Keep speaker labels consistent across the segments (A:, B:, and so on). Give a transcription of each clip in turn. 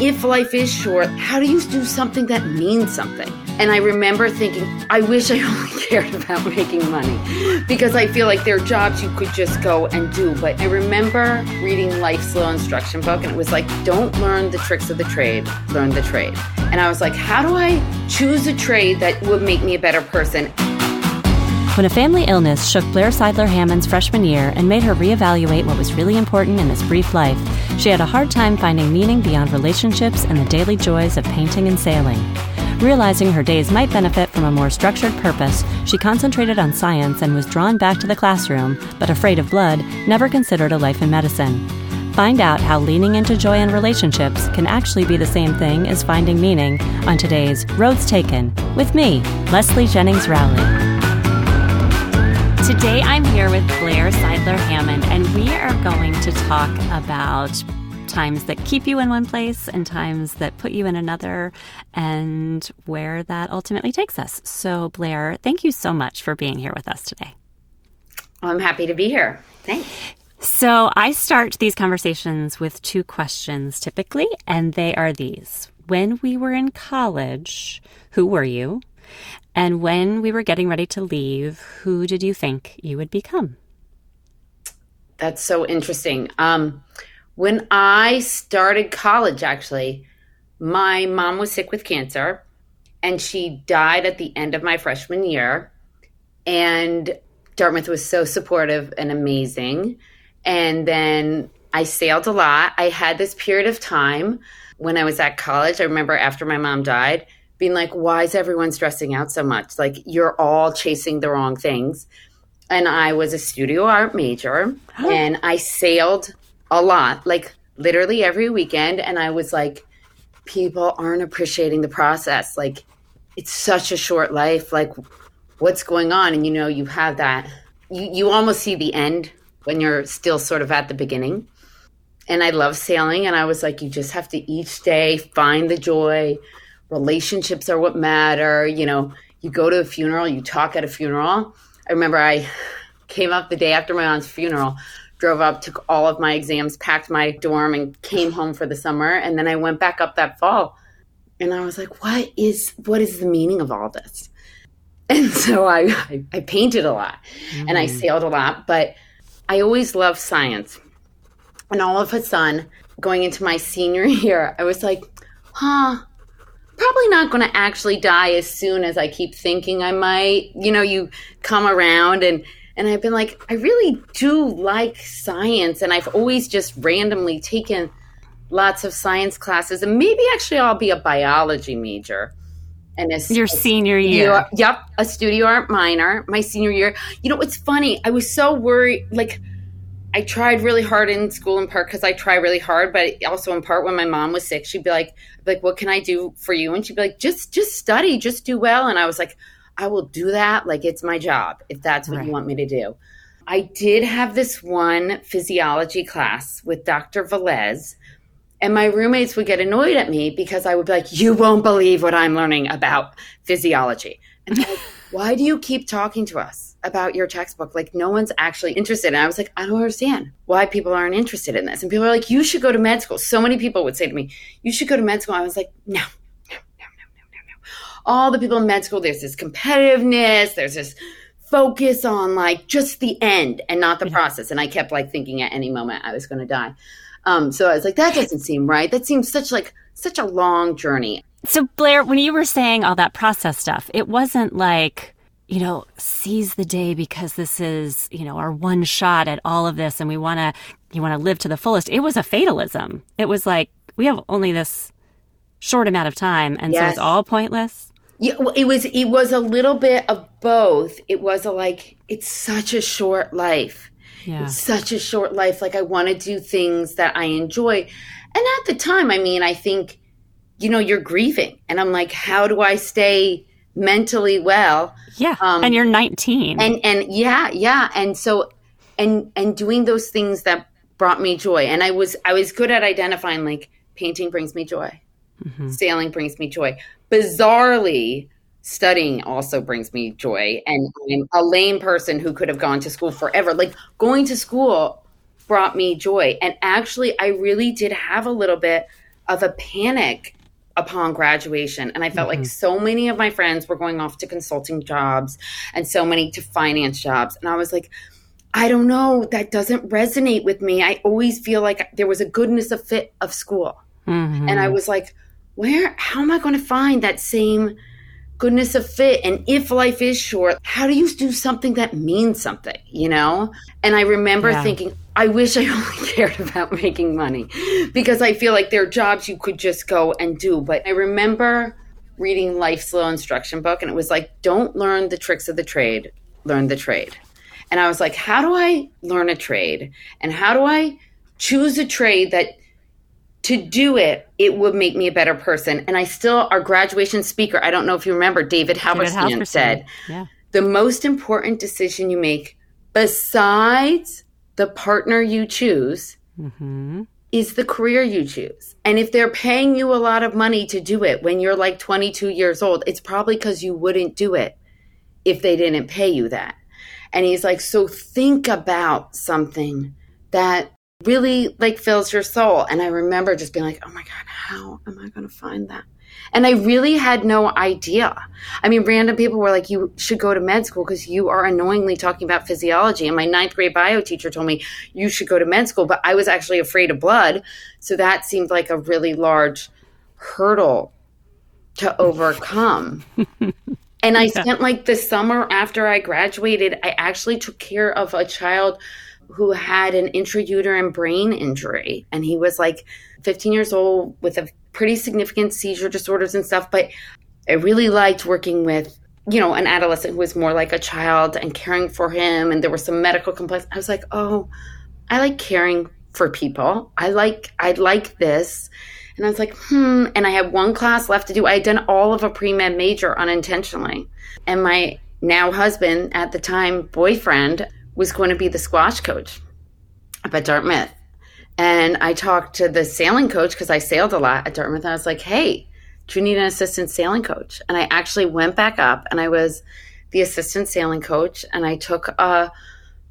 A: if life is short, how do you do something that means something? And I remember thinking, I wish I only cared about making money because I feel like there are jobs you could just go and do. But I remember reading Life's Little Instruction book, and it was like, don't learn the tricks of the trade, learn the trade. And I was like, how do I choose a trade that would make me a better person?
B: When a family illness shook Blair Seidler Hammond's freshman year and made her reevaluate what was really important in this brief life, she had a hard time finding meaning beyond relationships and the daily joys of painting and sailing. Realizing her days might benefit from a more structured purpose, she concentrated on science and was drawn back to the classroom, but afraid of blood, never considered a life in medicine. Find out how leaning into joy in relationships can actually be the same thing as finding meaning on today's Roads Taken with me, Leslie Jennings Rowley. Today I'm here with Blair Seidler Hammond, and we are going to talk about times that keep you in one place and times that put you in another, and where that ultimately takes us. So, Blair, thank you so much for being here with us today.
A: I'm happy to be here. Thanks.
B: So, I start these conversations with two questions typically, and they are these When we were in college, who were you? And when we were getting ready to leave, who did you think you would become?
A: That's so interesting. Um, when I started college, actually, my mom was sick with cancer and she died at the end of my freshman year. And Dartmouth was so supportive and amazing. And then I sailed a lot. I had this period of time when I was at college. I remember after my mom died, being like, why is everyone stressing out so much? Like, you're all chasing the wrong things. And I was a studio art major and I sailed a lot, like literally every weekend. And I was like, people aren't appreciating the process. Like, it's such a short life. Like, what's going on? And you know, you have that, you, you almost see the end when you're still sort of at the beginning. And I love sailing. And I was like, you just have to each day find the joy, relationships are what matter. You know, you go to a funeral, you talk at a funeral. I remember I came up the day after my aunt's funeral, drove up, took all of my exams, packed my dorm, and came home for the summer. And then I went back up that fall. And I was like, what is what is the meaning of all this? And so I, I, I painted a lot mm. and I mm. sailed a lot, but I always loved science. And all of a sudden, going into my senior year, I was like, huh, probably not going to actually die as soon as I keep thinking I might. You know, you come around and and I've been like, I really do like science, and I've always just randomly taken lots of science classes, and maybe actually I'll be a biology major.
B: And a, your senior year,
A: yep, a studio art minor, my senior year. You know, it's funny. I was so worried, like I tried really hard in school in part because I try really hard, but also in part when my mom was sick, she'd be like, like, what can I do for you? And she'd be like, just, just study, just do well. And I was like, I will do that. Like it's my job if that's what right. you want me to do. I did have this one physiology class with Dr. Velez, and my roommates would get annoyed at me because I would be like, you won't believe what I'm learning about physiology. And like, why do you keep talking to us? About your textbook. Like, no one's actually interested. And I was like, I don't understand why people aren't interested in this. And people are like, you should go to med school. So many people would say to me, you should go to med school. I was like, no, no, no, no, no, no, no. All the people in med school, there's this competitiveness, there's this focus on like just the end and not the process. And I kept like thinking at any moment I was going to die. Um, so I was like, that doesn't seem right. That seems such like such a long journey.
B: So Blair, when you were saying all that process stuff, it wasn't like you know, seize the day because this is, you know, our one shot at all of this and we want to, you want to live to the fullest. It was a fatalism. It was like, we have only this short amount of time and yes. so it's all pointless.
A: Yeah, it was, it was a little bit of both. It was a like, it's such a short life. Yeah. It's such a short life. Like I want to do things that I enjoy. And at the time, I mean, I think, you know, you're grieving and I'm like, how do I stay mentally well.
B: Yeah. Um, and you're 19.
A: And and yeah, yeah. And so and and doing those things that brought me joy. And I was I was good at identifying like painting brings me joy. Mm-hmm. Sailing brings me joy. Bizarrely, studying also brings me joy. And I'm a lame person who could have gone to school forever. Like going to school brought me joy. And actually I really did have a little bit of a panic upon graduation. And I felt mm-hmm. like so many of my friends were going off to consulting jobs and so many to finance jobs. And I was like, I don't know, that doesn't resonate with me. I always feel like there was a goodness of fit of school. Mm-hmm. And I was like, where, how am I going to find that same goodness of fit? And if life is short, how do you do something that means something, you know? And I remember yeah. thinking, I wish I only cared about making money because I feel like there are jobs you could just go and do. But I remember reading Life's Little Instruction book, and it was like, don't learn the tricks of the trade, learn the trade. And I was like, how do I learn a trade? And how do I choose a trade that to do it, it would make me a better person. And I still, our graduation speaker, I don't know if you remember, David Halberstam said, yeah. the most important decision you make besides the partner you choose mm-hmm. is the career you choose. And if they're paying you a lot of money to do it when you're like 22 years old, it's probably because you wouldn't do it if they didn't pay you that. And he's like, so think about something that really like fills your soul. And I remember just being like, oh my God, how am I going to find that? And I really had no idea. I mean, random people were like, you should go to med school because you are annoyingly talking about physiology. And my ninth grade bio teacher told me you should go to med school, but I was actually afraid of blood. So that seemed like a really large hurdle to overcome. and I yeah. spent like the summer after I graduated, I actually took care of a child who had an intrauterine brain injury. And he was like 15 years old with a pretty significant seizure disorders and stuff. But I really liked working with, you know, an adolescent who was more like a child and caring for him. And there were some medical complaints. I was like, oh, I like caring for people. I like, I like this. And I was like, hmm. And I had one class left to do. I had done all of a pre med major unintentionally. And my now husband, at the time boyfriend, was going to be the squash coach up at Dartmouth. And I talked to the sailing coach because I sailed a lot at Dartmouth. And I was like, hey, do you need an assistant sailing coach? And I actually went back up and I was the assistant sailing coach. And I took a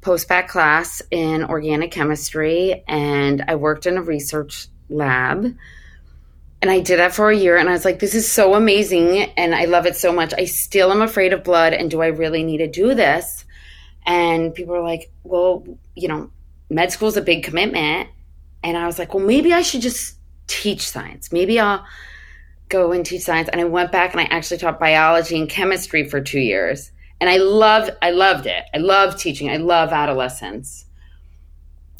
A: post-bac class in organic chemistry and I worked in a research lab. And I did that for a year and I was like, this is so amazing and I love it so much. I still am afraid of blood and do I really need to do this? And people were like, well, you know, med school is a big commitment. And I was like, well, maybe I should just teach science. Maybe I'll go and teach science. And I went back and I actually taught biology and chemistry for two years. And I loved, I loved it. I love teaching. I love adolescence.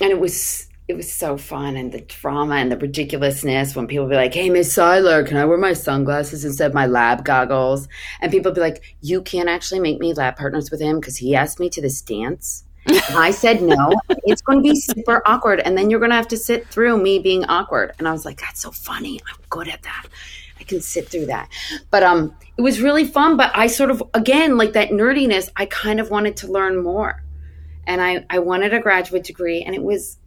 A: And it was it was so fun and the drama and the ridiculousness when people be like, Hey, Miss Seiler, can I wear my sunglasses instead of my lab goggles? And people be like, You can't actually make me lab partners with him because he asked me to this dance. I said no. It's going to be super awkward. And then you're going to have to sit through me being awkward. And I was like, That's so funny. I'm good at that. I can sit through that. But um, it was really fun. But I sort of, again, like that nerdiness, I kind of wanted to learn more. And I, I wanted a graduate degree. And it was,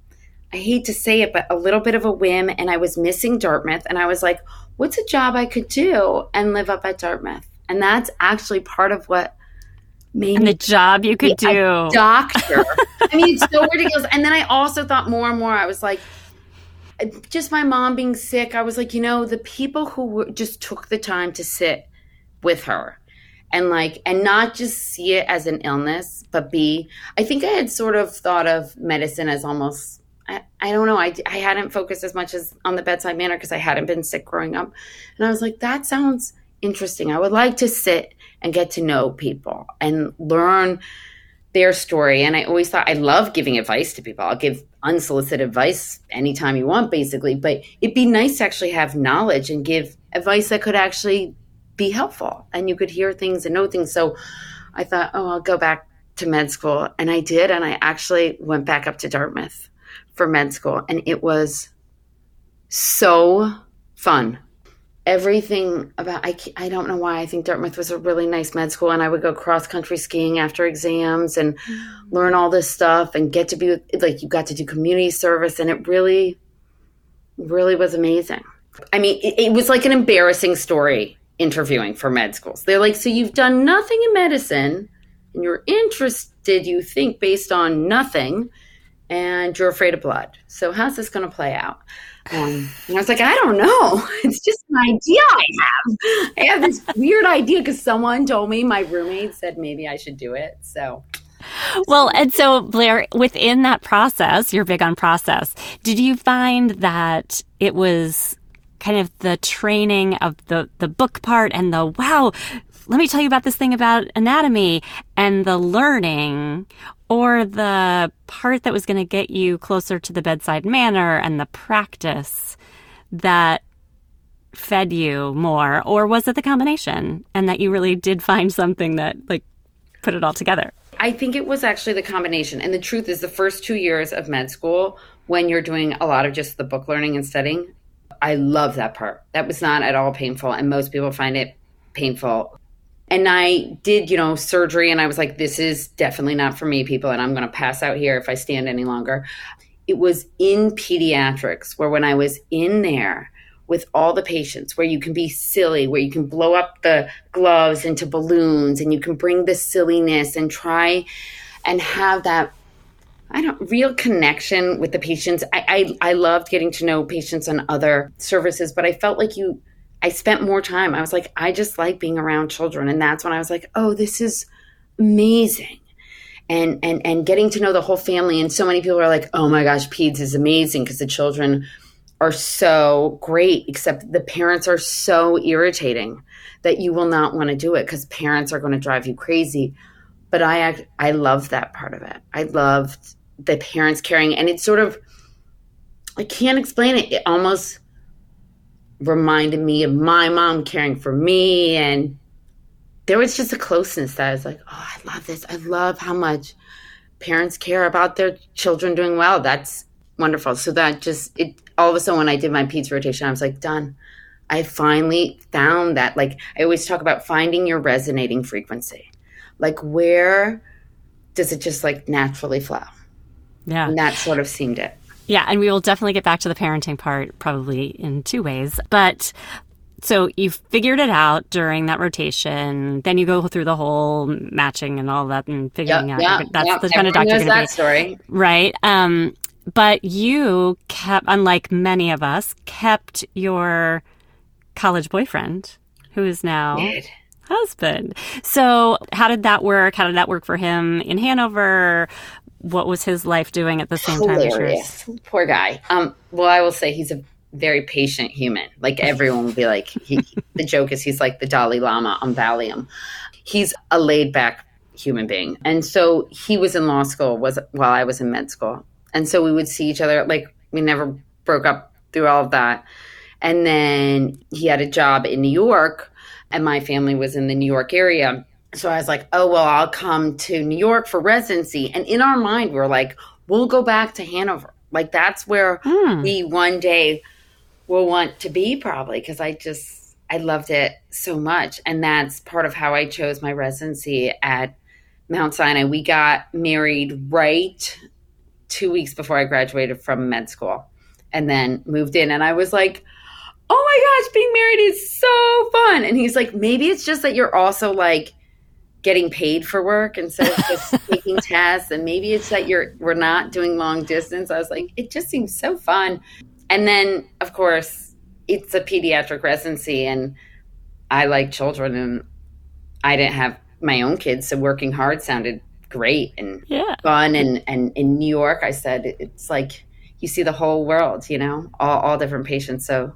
A: I hate to say it, but a little bit of a whim. And I was missing Dartmouth. And I was like, what's a job I could do and live up at Dartmouth? And that's actually part of what made
B: and the job you could do.
A: doctor. I mean, it's so ridiculous. And then I also thought more and more, I was like, just my mom being sick, I was like, you know, the people who were, just took the time to sit with her and like and not just see it as an illness but be i think i had sort of thought of medicine as almost I, I don't know. I, I hadn't focused as much as on the bedside manner because I hadn't been sick growing up. And I was like, that sounds interesting. I would like to sit and get to know people and learn their story. And I always thought I love giving advice to people. I'll give unsolicited advice anytime you want, basically. But it'd be nice to actually have knowledge and give advice that could actually be helpful and you could hear things and know things. So I thought, oh, I'll go back to med school. And I did. And I actually went back up to Dartmouth for med school, and it was so fun. Everything about I, I don't know why I think Dartmouth was a really nice med school, and I would go cross country skiing after exams and mm. learn all this stuff and get to be like you got to do community service, and it really, really was amazing. I mean, it, it was like an embarrassing story interviewing for med schools. They're like, so you've done nothing in medicine, and you're interested, you think, based on nothing and you're afraid of blood. So how's this going to play out? Um, and I was like, I don't know. It's just an idea I have. I have this weird idea because someone told me my roommate said maybe I should do it. So
B: well, and so Blair, within that process, you're big on process. Did you find that it was kind of the training of the the book part and the wow, let me tell you about this thing about anatomy and the learning or the part that was going to get you closer to the bedside manner and the practice that fed you more or was it the combination and that you really did find something that like put it all together
A: I think it was actually the combination. And the truth is, the first two years of med school, when you're doing a lot of just the book learning and studying, I love that part. That was not at all painful. And most people find it painful. And I did, you know, surgery, and I was like, this is definitely not for me, people. And I'm going to pass out here if I stand any longer. It was in pediatrics where when I was in there, with all the patients where you can be silly, where you can blow up the gloves into balloons and you can bring the silliness and try and have that I don't real connection with the patients. I, I I loved getting to know patients on other services, but I felt like you I spent more time. I was like, I just like being around children. And that's when I was like, oh, this is amazing. And and and getting to know the whole family. And so many people are like, oh my gosh, PEDS is amazing because the children are so great, except the parents are so irritating that you will not want to do it because parents are going to drive you crazy. But I I love that part of it. I loved the parents caring, and it's sort of I can't explain it. It almost reminded me of my mom caring for me, and there was just a closeness that I was like, oh, I love this. I love how much parents care about their children doing well. That's wonderful. So that just it all of a sudden when I did my PEDS rotation, I was like, done. I finally found that. Like I always talk about finding your resonating frequency. Like where does it just like naturally flow?
B: Yeah.
A: And that sort of seemed it.
B: Yeah, and we will definitely get back to the parenting part probably in two ways. But so you figured it out during that rotation. Then you go through the whole matching and all that and figuring
A: yep,
B: out.
A: Yep,
B: that's
A: yep.
B: the kind of doctor
A: you're
B: going
A: to
B: be.
A: story.
B: Right. Um, but you kept, unlike many of us, kept your college boyfriend, who is now
A: Did.
B: husband. So, how did that work? How did that work for him in Hanover? What was his life doing at the same
A: Hilarious.
B: time?
A: Poor guy. Um, well, I will say he's a very patient human. Like everyone will be like, he, the joke is he's like the Dalai Lama on Valium. He's a laid back human being. And so he was in law school was while I was in med school. And so we would see each other like we never broke up through all of that. And then he had a job in New York and my family was in the New York area. So I was like, oh, well, I'll come to New York for residency. And in our mind, we are like, we'll go back to Hanover. Like that's where
B: Hmm.
A: we one day will want to be probably because I just, I loved it so much. And that's part of how I chose my residency at Mount Sinai. We got married right two weeks before I graduated from med school and then moved in. And I was like, oh my gosh, being married is so fun. And he's like, maybe it's just that you're also like getting paid for work instead of just taking tests. And maybe it's that you're, we're not doing long distance. I was like, it just seems so fun. And then, of course, it's a pediatric residency and I like children and I didn't have my own kids. So working hard sounded great and
B: Yeah.
A: fun. And and in New York I said it's like you see the whole world you know all, all different patients. So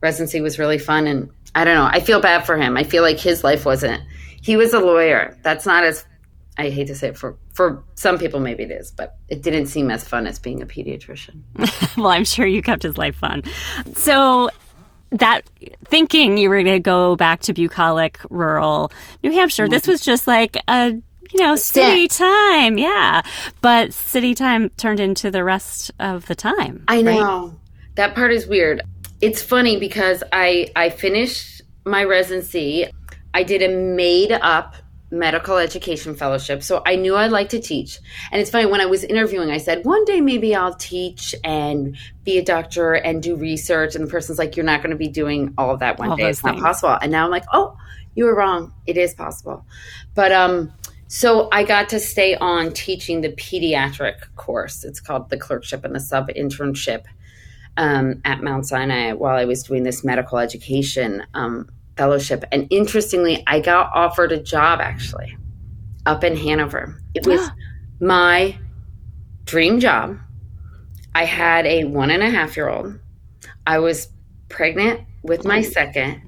A: residency was really fun. And I don't know I feel bad for him. I feel like his life wasn't he was a lawyer. That's not as I hate to say it for for some people maybe it is but it didn't seem as fun as being a pediatrician.
B: Well, I'm sure you kept his life fun. So that thinking you were going to go back to bucolic rural New Hampshire, this mm-hmm. was just like a you know city time, yeah. But city time turned into the rest of the time.
A: I
B: right?
A: know. That part is weird. It's funny because I I finished my residency. I did a made up medical education fellowship. So I knew I'd like to teach. And it's funny when I was interviewing I said, "One day maybe I'll teach and be a doctor and do research." And the person's like, "You're not going to be doing all of that one
B: All
A: day. It's not possible." And now I'm like, "Oh, you were wrong. It is possible." But um So I got to stay on teaching the pediatric course. It's called the clerkship and the sub internship um, at Mount Sinai while I was doing this medical education um, fellowship. And interestingly, I got offered a job actually up in Hanover. It was my dream job. I had a one and a half year old. I was pregnant with my second.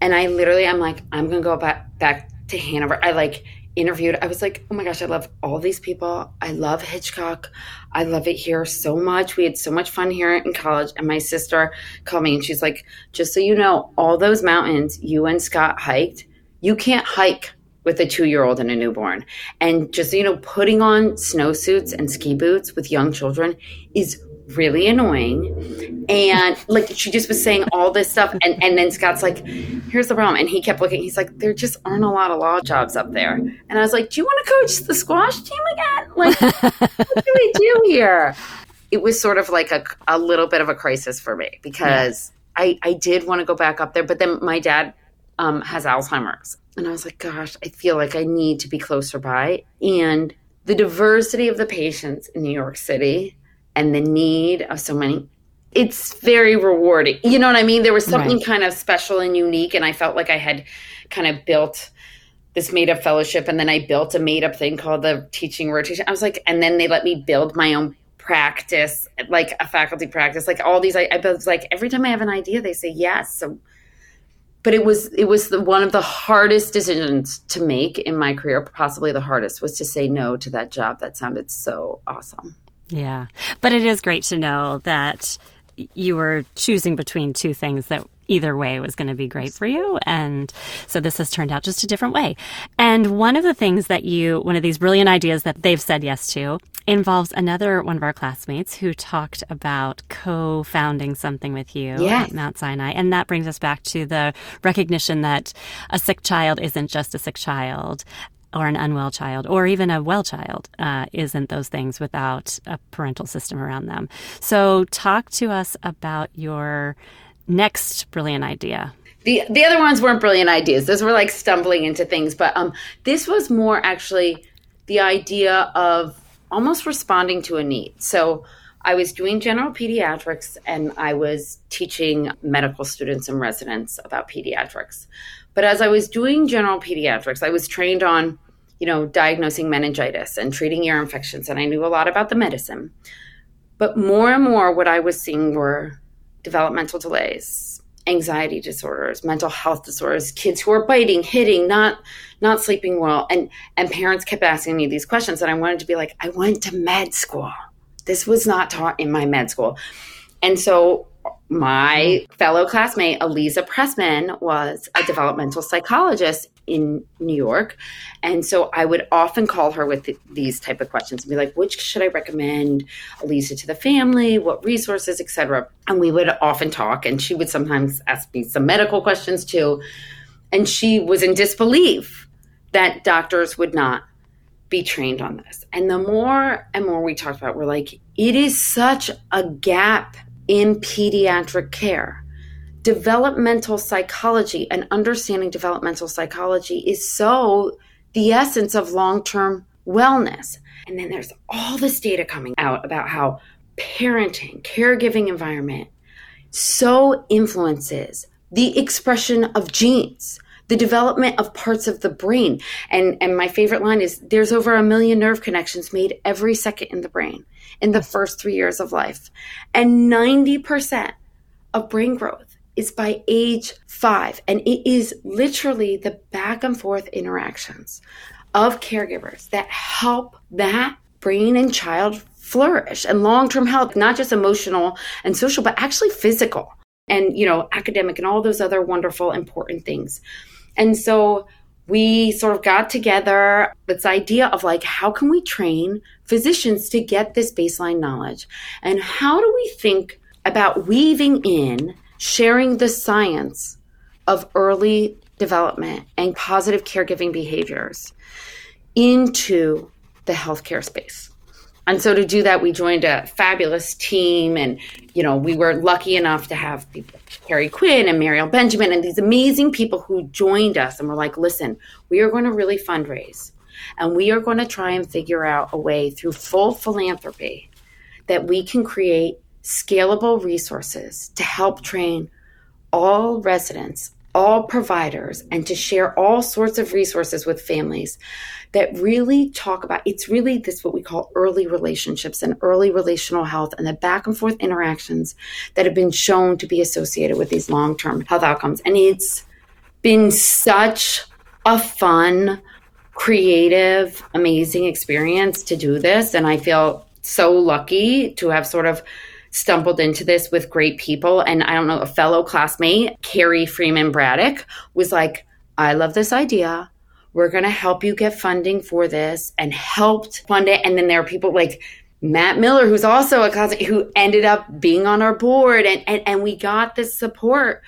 A: And I literally, I'm like, I'm going to go back, back to Hanover. I like interviewed. I was like, oh my gosh, I love all these people. I love Hitchcock. I love it here so much. We had so much fun here in college. And my sister called me and she's like, just so you know, all those mountains you and Scott hiked, you can't hike with a two year old and a newborn. And just, you know, putting on snowsuits and ski boots with young children is really annoying. And like she just was saying all this stuff. And, and then Scott's like, here's the problem. And he kept looking, he's like, there just aren't a lot of law jobs up there. And I was like, do you want to coach the squash team again? Like, what do we do here? It was sort of like a, a little bit of a crisis for me because yeah. I, I did want to go back up there. But then my dad um, has Alzheimer's. And I was like, gosh, I feel like I need to be closer by. And the diversity of the patients in New York City and the need of so many it's very rewarding. You know what i mean? There was something right. kind of special and unique and i felt like i had kind of built this made up fellowship and then i built a made up thing called the teaching rotation. I was like and then they let me build my own practice like a faculty practice like all these i, I was like every time i have an idea they say yes. So but it was it was the, one of the hardest decisions to make in my career possibly the hardest was to say no to that job. That sounded so awesome
B: yeah. But it is great to know that you were choosing between two things that either way was going to be great for you. And so this has turned out just a different way. And one of the things that you, one of these brilliant ideas that they've said yes to involves another one of our classmates who talked about co-founding something with you yes. at Mount Sinai. And that brings us back to the recognition that a sick child isn't just a sick child or an unwell child or even a well child uh, isn't those things without a parental system around them. So, talk to us about your next brilliant idea.
A: The, the other ones weren't brilliant ideas. Those were like stumbling into things. But um, this was more actually the idea of almost responding to a need. So I was doing general pediatrics and I was teaching medical students and residents about pediatrics. But as I was doing general pediatrics, I was trained on, you know, diagnosing meningitis and treating ear infections, and I knew a lot about the medicine. But more and more, what I was seeing were developmental delays, anxiety disorders, mental health disorders, kids who are biting, hitting, not not sleeping well, and and parents kept asking me these questions, and I wanted to be like, I went to med school. This was not taught in my med school, and so my fellow classmate, Eliza Pressman, was a developmental psychologist in New York. And so I would often call her with th- these type of questions and be like, which should I recommend Eliza to the family? What resources, etc. And we would often talk and she would sometimes ask me some medical questions too. And she was in disbelief that doctors would not be trained on this. And the more and more we talked about, we're like, it is such a gap in pediatric care. Developmental psychology and understanding developmental psychology is so the essence of long term wellness. And then there's all this data coming out about how parenting, caregiving environment so influences the expression of genes, the development of parts of the brain. And, and my favorite line is there's over a million nerve connections made every second in the brain in the first three years of life. And 90% of brain growth is by age five. And it is literally the back and forth interactions of caregivers that help that brain and child flourish and long term health, not just emotional and social, but actually physical and, you know, academic and all those other wonderful, important things. And so we sort of got together this idea of like, how can we train physicians to get this baseline knowledge? And how do we think about weaving in sharing the science of early development and positive caregiving behaviors into the healthcare space? And so to do that, we joined a fabulous team, and you know we were lucky enough to have people, Carrie Quinn and Mariel Benjamin, and these amazing people who joined us, and were like, "Listen, we are going to really fundraise And we are going to try and figure out a way through full philanthropy that we can create scalable resources to help train all residents, all providers, and to share all sorts of resources with families that really talk about it's really this what we call early relationships and early relational health and the back and forth interactions that have been shown to be associated with these long-term health outcomes. And it's been such a fun creative amazing experience to do this. And i feel so lucky to have sort of stumbled into this with great people and i don't know a fellow classmate carrie freeman braddock was like i love this idea we're going to help you get funding for this and helped fund it. And then there are people like Matt Miller, who's also a cousin, who ended up being on our board. And, and, and we got this support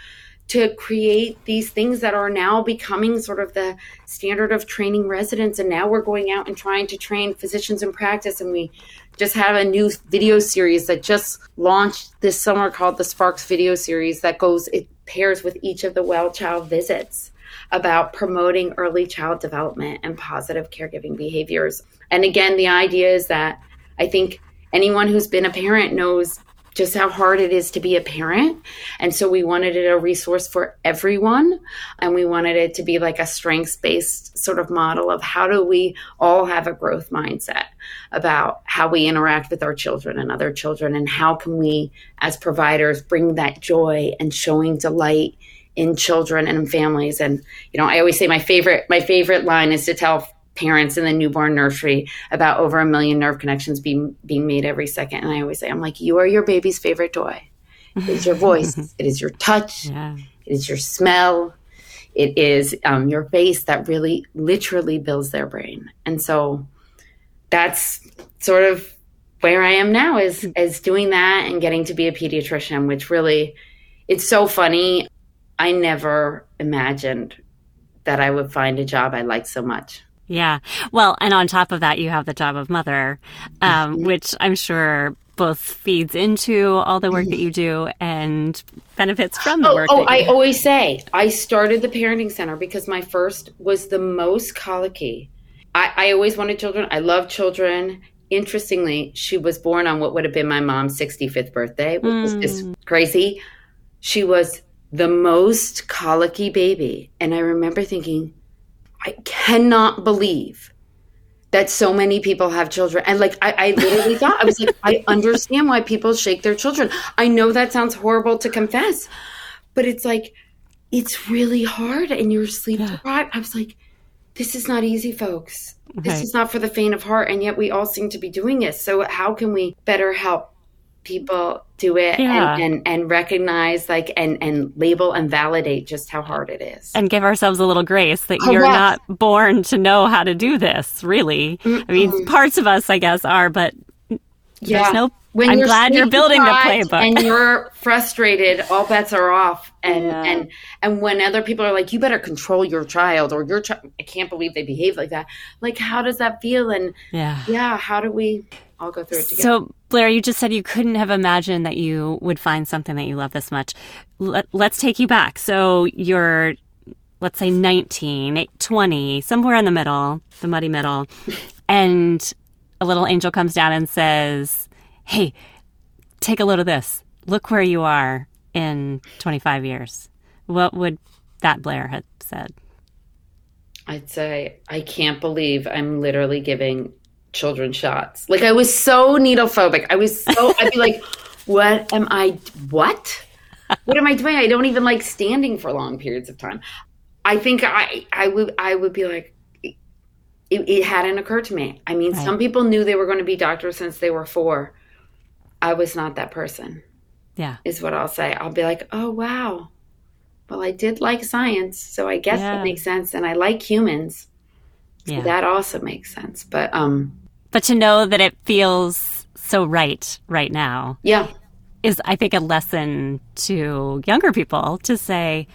A: to create these things that are now becoming sort of the standard of training residents. And now we're going out and trying to train physicians in practice. And we just have a new video series that just launched this summer called the Sparks video series that goes, it pairs with each of the well child visits about promoting early child development and positive caregiving behaviors. And again, the idea is that I think anyone who's been a parent knows just how hard it is to be a parent. And so we wanted it a resource for everyone. And we wanted it to be like a strengths based sort of model of how do we all have a growth mindset about how we interact with our children and other children, and how can we, as providers, bring that joy and showing delight in children and in families. And you know, I always say my favorite my favorite line is to tell parents in the newborn nursery about over a million nerve connections being being made every second. And I always say, I'm like, you are your baby's favorite toy. It is your voice. it is your touch. Yeah. It is your smell. It is um, your face that really, literally builds their brain. And so that's sort of where I am now is is doing that and getting to be a pediatrician, which really it's so funny. I never imagined that I would find a job I liked so much.
B: Yeah. Well, and on top of that, you have the job of mother, um, mm-hmm. which I'm sure both feeds into all the work that you do and benefits from the
A: oh,
B: work.
A: Oh, I always say I started the parenting center because my first was the most colicky. I, I always wanted children. I love children. Interestingly, she was born on what would have been my mom's 65th birthday, which mm. was just crazy. She was the most colicky baby. And I remember thinking, I cannot believe that so many people have children. And like, I, I literally thought, I was like, I understand why people shake their children. I know that sounds horrible to confess, but it's like, it's really hard and you're sleep deprived. I was like, this is not easy, folks. This is not for the faint of heart. And yet we all seem to be doing it. So, how can we better help people do it yeah. and, and, and recognize like and and label and validate just how hard it is
B: and give ourselves a little grace that oh, you're not born to know how to do this really Mm-mm. i mean parts of us i guess are but yeah. there's no when I'm glad you're building the playbook.
A: and you're frustrated, all bets are off. And yeah. and and when other people are like, "You better control your child," or "Your child," I can't believe they behave like that. Like, how does that feel? And yeah, yeah, how do we all go through it together?
B: So, Blair, you just said you couldn't have imagined that you would find something that you love this much. Let, let's take you back. So you're let's say 19, 20, somewhere in the middle, the muddy middle, and a little angel comes down and says hey, take a load of this. Look where you are in 25 years. What would that Blair have said?
A: I'd say, I can't believe I'm literally giving children shots. Like I was so needle phobic. I was so, I'd be like, what am I, what? What am I doing? I don't even like standing for long periods of time. I think I, I would, I would be like, it, it hadn't occurred to me. I mean, right. some people knew they were going to be doctors since they were four. I was not that person.
B: Yeah.
A: Is what I'll say. I'll be like, oh, wow. Well, I did like science, so I guess yeah. that makes sense. And I like humans. So yeah. that also makes sense. But, um,
B: but to know that it feels so right right now.
A: Yeah.
B: Is, I think, a lesson to younger people to say,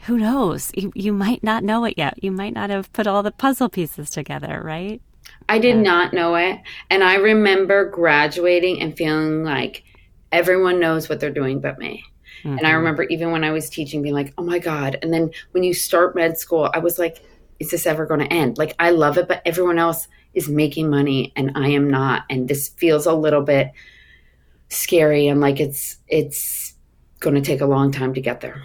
B: who knows? You, you might not know it yet. You might not have put all the puzzle pieces together, right?
A: I did not know it. And I remember graduating and feeling like everyone knows what they're doing but me. Mm-hmm. And I mm-hmm. remember even when I was teaching being like, oh my God. And then when you start med school, I was like, is this ever going to end? Like, I love it, but everyone else is making money and I am not. And this feels a little bit scary and like it's, it's going to take a long time to get there.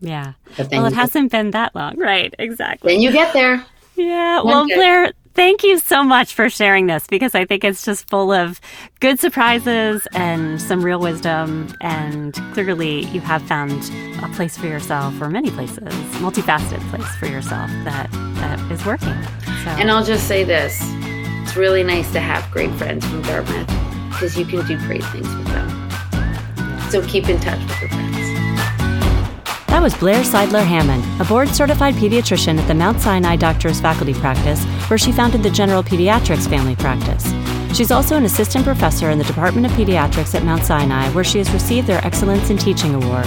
B: Yeah. Well, it hasn't been that long. Right. Exactly.
A: Then you get there.
B: Yeah. Well, Blair, thank you so much for sharing this because I think it's just full of good surprises and some real wisdom. And clearly, you have found a place for yourself, or many places, multifaceted place for yourself that that is working.
A: So. And I'll just say this: it's really nice to have great friends from Dartmouth because you can do great things with them. So keep in touch with your friends.
B: That was Blair Seidler Hammond, a board certified pediatrician at the Mount Sinai Doctors Faculty Practice, where she founded the General Pediatrics Family Practice. She's also an assistant professor in the Department of Pediatrics at Mount Sinai, where she has received their Excellence in Teaching Award.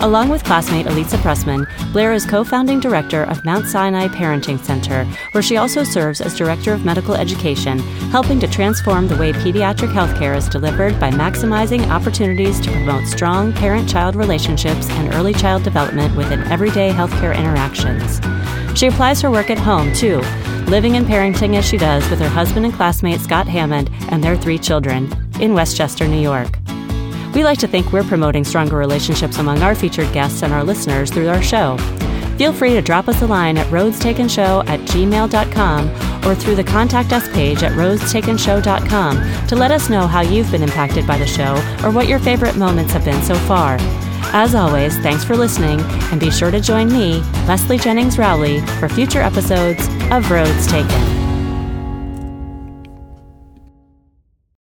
B: Along with classmate Eliza Pressman, Blair is co founding director of Mount Sinai Parenting Center, where she also serves as director of medical education, helping to transform the way pediatric healthcare is delivered by maximizing opportunities to promote strong parent child relationships and early child development within everyday healthcare interactions. She applies her work at home, too, living and parenting as she does with her husband and classmate Scott Hammond and their three children in Westchester, New York. We like to think we're promoting stronger relationships among our featured guests and our listeners through our show. Feel free to drop us a line at roadstakenshow at gmail.com or through the Contact Us page at roadstakenshow.com to let us know how you've been impacted by the show or what your favorite moments have been so far. As always, thanks for listening, and be sure to join me, Leslie Jennings Rowley, for future episodes of Roads Taken.